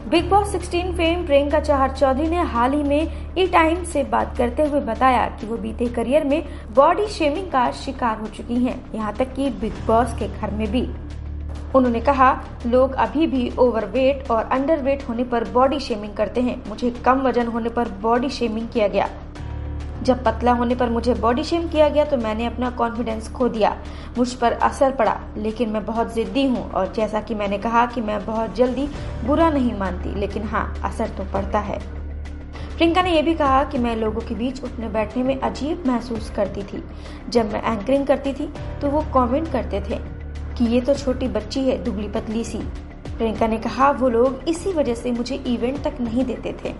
Bigg Boss 16 fame Priyanka Chahar Choudhary ने हाल ही में ई टाइम से बात करते हुए बताया कि वो बीते करियर में बॉडी शेमिंग का शिकार हो चुकी हैं, यहाँ तक कि बिग बॉस के घर में भी। उन्होंने कहा लोग अभी भी ओवरवेट और अंडरवेट होने पर बॉडी शेमिंग करते हैं। मुझे कम वज़न होने पर बॉडी शेमिंग किया गया। जब पतला होने पर मुझे बॉडी शेम किया गया तो मैंने अपना कॉन्फिडेंस खो दिया। मुझ पर असर पड़ा, लेकिन मैं बहुत जिद्दी हूँ और जैसा कि मैंने कहा कि मैं बहुत जल्दी बुरा नहीं मानती, लेकिन हाँ असर तो पड़ता है। प्रियंका ने यह भी कहा कि मैं लोगों के बीच उठने बैठने में अजीब महसूस करती थी। जब मैं एंकरिंग करती थी तो वो कमेंट करते थे कि ये तो छोटी बच्ची है, दुबली पतली सी। प्रियंका ने कहा, वो लोग इसी वजह से मुझे इवेंट तक नहीं देते थे।